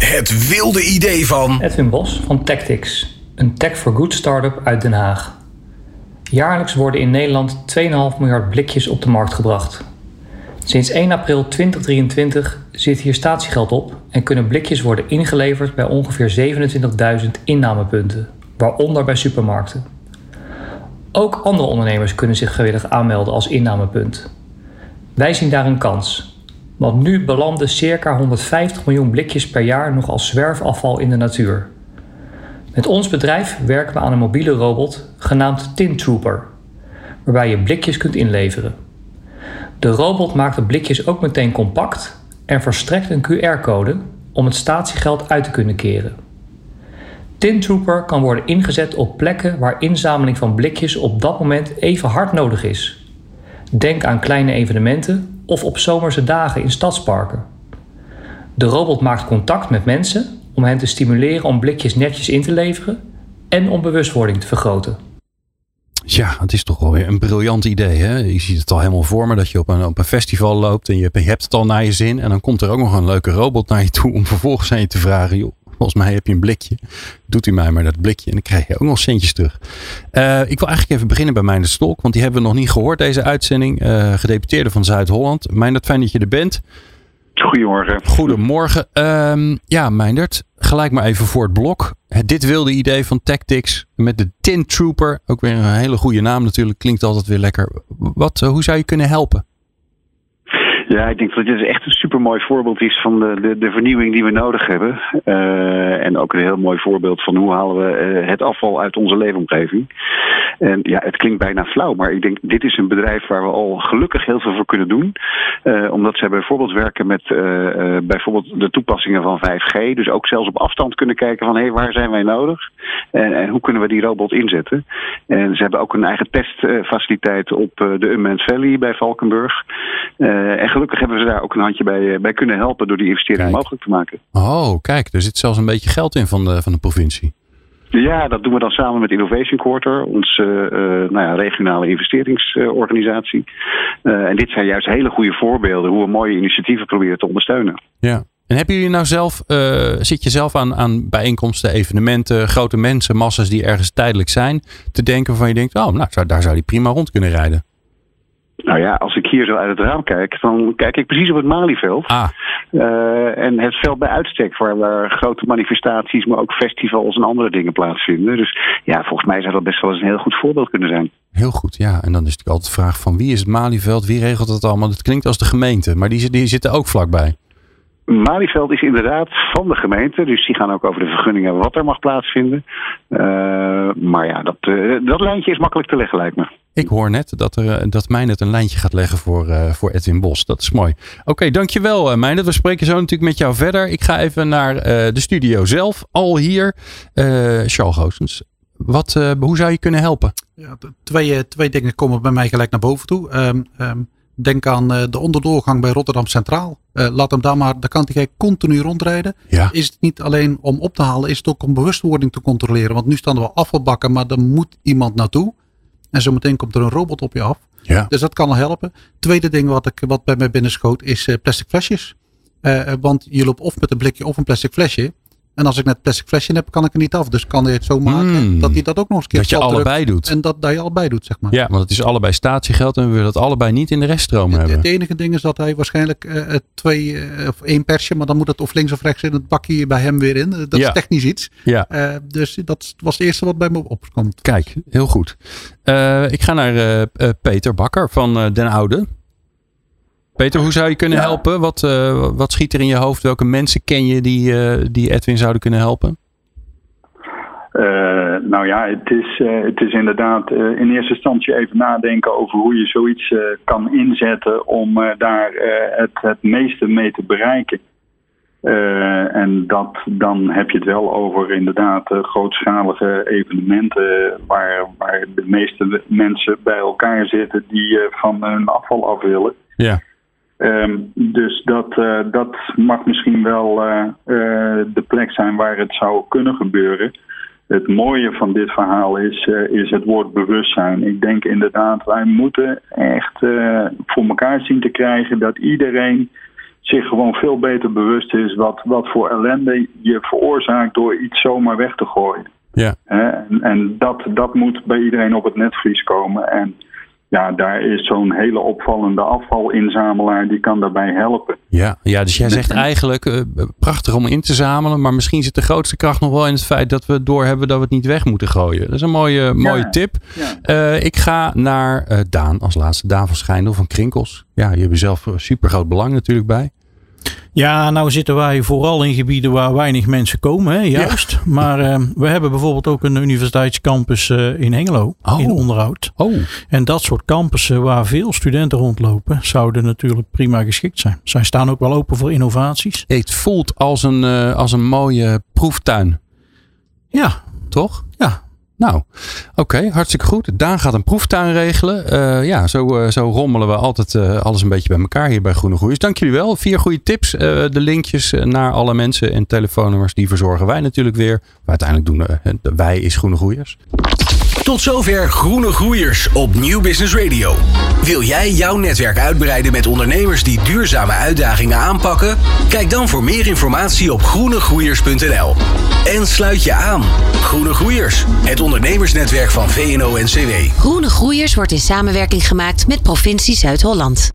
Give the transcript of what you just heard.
Het wilde idee van... Edwin Bos van Tactics, een tech for good start-up uit Den Haag. Jaarlijks worden in Nederland 2,5 miljard blikjes op de markt gebracht. Sinds 1 april 2023 zit hier statiegeld op en kunnen blikjes worden ingeleverd bij ongeveer 27.000 innamepunten, waaronder bij supermarkten. Ook andere ondernemers kunnen zich gewillig aanmelden als innamepunt. Wij zien daar een kans, want nu belanden circa 150 miljoen blikjes per jaar nog als zwerfafval in de natuur. Met ons bedrijf werken we aan een mobiele robot genaamd Tin Trooper, waarbij je blikjes kunt inleveren. De robot maakt de blikjes ook meteen compact en verstrekt een QR-code om het statiegeld uit te kunnen keren. Tin Trooper kan worden ingezet op plekken waar inzameling van blikjes op dat moment even hard nodig is. Denk aan kleine evenementen of op zomerse dagen in stadsparken. De robot maakt contact met mensen om hen te stimuleren om blikjes netjes in te leveren en om bewustwording te vergroten. Ja, het is toch wel weer een briljant idee. Hè? Je ziet het al helemaal voor me dat je op een, op een festival loopt en je, hebt het al naar je zin. En dan komt er ook nog een leuke robot naar je toe om vervolgens aan je te vragen. Joh, volgens mij heb je een blikje. Doet u mij maar dat blikje en dan krijg je ook nog centjes terug. Uh, ik wil eigenlijk even beginnen bij Meindert Stolk, want die hebben we nog niet gehoord deze uitzending. Uh, gedeputeerde van Zuid-Holland. Meindert, fijn dat je er bent. Goedemorgen. Goedemorgen. Um, ja, Meindert, gelijk maar even voor het blok. Dit wilde idee van Tactics met de Tin Trooper. Ook weer een hele goede naam natuurlijk. Klinkt altijd weer lekker. Wat, hoe zou je kunnen helpen? Ja, ik denk dat dit echt een supermooi voorbeeld is van de, de, de vernieuwing die we nodig hebben. Uh, en ook een heel mooi voorbeeld van hoe halen we uh, het afval uit onze leefomgeving. En ja, het klinkt bijna flauw, maar ik denk dit is een bedrijf waar we al gelukkig heel veel voor kunnen doen. Uh, omdat zij bijvoorbeeld werken met bijvoorbeeld de toepassingen van 5G. Dus ook zelfs op afstand kunnen kijken van hé, hey, waar zijn wij nodig? En, en hoe kunnen we die robot inzetten? En ze hebben ook een eigen testfaciliteit op de Unmanned Valley bij Valkenburg. en gelukkig hebben ze daar ook een handje bij, bij kunnen helpen door die investering kijk. mogelijk te maken. Oh, kijk, er zit zelfs een beetje geld in van de, van de provincie. Ja, dat doen we dan samen met Innovation Quarter, onze uh, nou ja, regionale investeringsorganisatie. Uh, en dit zijn juist hele goede voorbeelden hoe we mooie initiatieven proberen te ondersteunen. Ja. En hebben jullie nou zelf, uh, zit je zelf aan, aan bijeenkomsten, evenementen, grote mensen, massa's die ergens tijdelijk zijn, te denken van je denkt, oh, nou, daar zou die prima rond kunnen rijden? Nou ja, als ik hier zo uit het raam kijk, dan kijk ik precies op het Malieveld. Ah. Uh, en het veld bij uitstek, waar, waar grote manifestaties, maar ook festivals en andere dingen plaatsvinden. Dus ja, volgens mij zou dat best wel eens een heel goed voorbeeld kunnen zijn. Heel goed, ja. En dan is natuurlijk altijd de vraag van wie is het Malieveld, wie regelt dat allemaal? Dat klinkt als de gemeente, maar die, die zitten ook vlakbij. Malieveld is inderdaad van de gemeente, dus die gaan ook over de vergunningen wat er mag plaatsvinden. Uh, maar ja, dat, uh, dat lijntje is makkelijk te leggen, lijkt me. Ik hoor net dat, er, dat Meijnet een lijntje gaat leggen voor, uh, voor Edwin Bos. Dat is mooi. Oké, okay, dankjewel Meijnet. We spreken zo natuurlijk met jou verder. Ik ga even naar de studio zelf. Al hier. Charles Goossens, wat, hoe zou je kunnen helpen? Ja, twee, twee dingen komen bij mij gelijk naar boven toe. Um, um, Denk aan uh, de onderdoorgang bij Rotterdam Centraal. Uh, laat hem daar maar, daar kan hij continu rondrijden. Ja. Is het niet alleen om op te halen, is het ook om bewustwording te controleren. Want nu staan er wel afvalbakken, maar er moet iemand naartoe. En zometeen komt er een robot op je af. Ja. Dus dat kan al helpen. Tweede ding wat, ik, wat bij mij binnenschoot is uh, plastic flesjes. want je loopt of met een blikje of een plastic flesje. En als ik net plastic flesje heb, kan ik er niet af. Dus kan hij het zo maken mm, dat hij dat ook nog eens keer Dat je allebei doet. En dat, dat je allebei doet, zeg maar. Ja, want het is allebei statiegeld en we willen dat allebei niet in de reststroom hebben. Het enige ding is dat hij waarschijnlijk uh, twee uh, of één persje, maar dan moet het of links of rechts in het bakje bij hem weer in. Dat ja. is technisch iets. Ja. Uh, dus dat was het eerste wat bij me opkomt. Kijk, heel goed. ik ga naar Peter Bakker van Den Oude. Peter, hoe zou je kunnen ja. helpen? Wat, uh, wat schiet er in je hoofd? Welke mensen ken je die, uh, die Edwin zouden kunnen helpen? Uh, nou ja, het is, het is inderdaad in eerste instantie even nadenken over hoe je zoiets kan inzetten om daar het, het meeste mee te bereiken. en dat, dan heb je het wel over inderdaad grootschalige evenementen waar, waar de meeste mensen bij elkaar zitten die van hun afval af willen. Ja. Um, dus dat, uh, dat mag misschien wel uh, uh, de plek zijn waar het zou kunnen gebeuren. Het mooie van dit verhaal is, is het woord bewustzijn. Ik denk inderdaad, wij moeten echt voor elkaar zien te krijgen dat iedereen zich gewoon veel beter bewust is wat, wat voor ellende je veroorzaakt door iets zomaar weg te gooien. Ja. En, en dat, dat moet bij iedereen op het netvlies komen. En ja, daar is zo'n hele opvallende afvalinzamelaar die kan daarbij helpen. Ja, ja dus jij zegt eigenlijk uh, prachtig om in te zamelen, maar misschien zit de grootste kracht nog wel in het feit dat we doorhebben dat we het niet weg moeten gooien. Dat is een mooie, ja. mooie tip. Ja. Uh, ik ga naar uh, Daan als laatste, Daan van Schijndel van Krinkels. Ja, je hebt zelf super groot belang natuurlijk bij. Ja, nou zitten wij vooral in gebieden waar weinig mensen komen, hè, juist. Ja. Maar uh, we hebben bijvoorbeeld ook een universiteitscampus uh, in Hengelo, oh. in onderhoud. Oh. En dat soort campussen waar veel studenten rondlopen, zouden natuurlijk prima geschikt zijn. Zij staan ook wel open voor innovaties. Het voelt als een, uh, als een mooie proeftuin. Ja. Toch? Ja, nou, oké, hartstikke goed. Daan gaat een proeftuin regelen. Uh, ja, zo, uh, zo rommelen we altijd uh, alles een beetje bij elkaar hier bij Groene Groeiers. Dank jullie wel. Vier goede tips. de linkjes naar alle mensen en telefoonnummers, die verzorgen wij natuurlijk weer. Maar uiteindelijk doen wij is Groene Groeiers. Tot zover Groene Groeiers op Nieuw Business Radio. Wil jij jouw netwerk uitbreiden met ondernemers die duurzame uitdagingen aanpakken? Kijk dan voor meer informatie op groenegroeiers.nl. En sluit je aan. Groene Groeiers, het ondernemersnetwerk van VNO-NCW. Groene Groeiers wordt in samenwerking gemaakt met provincie Zuid-Holland.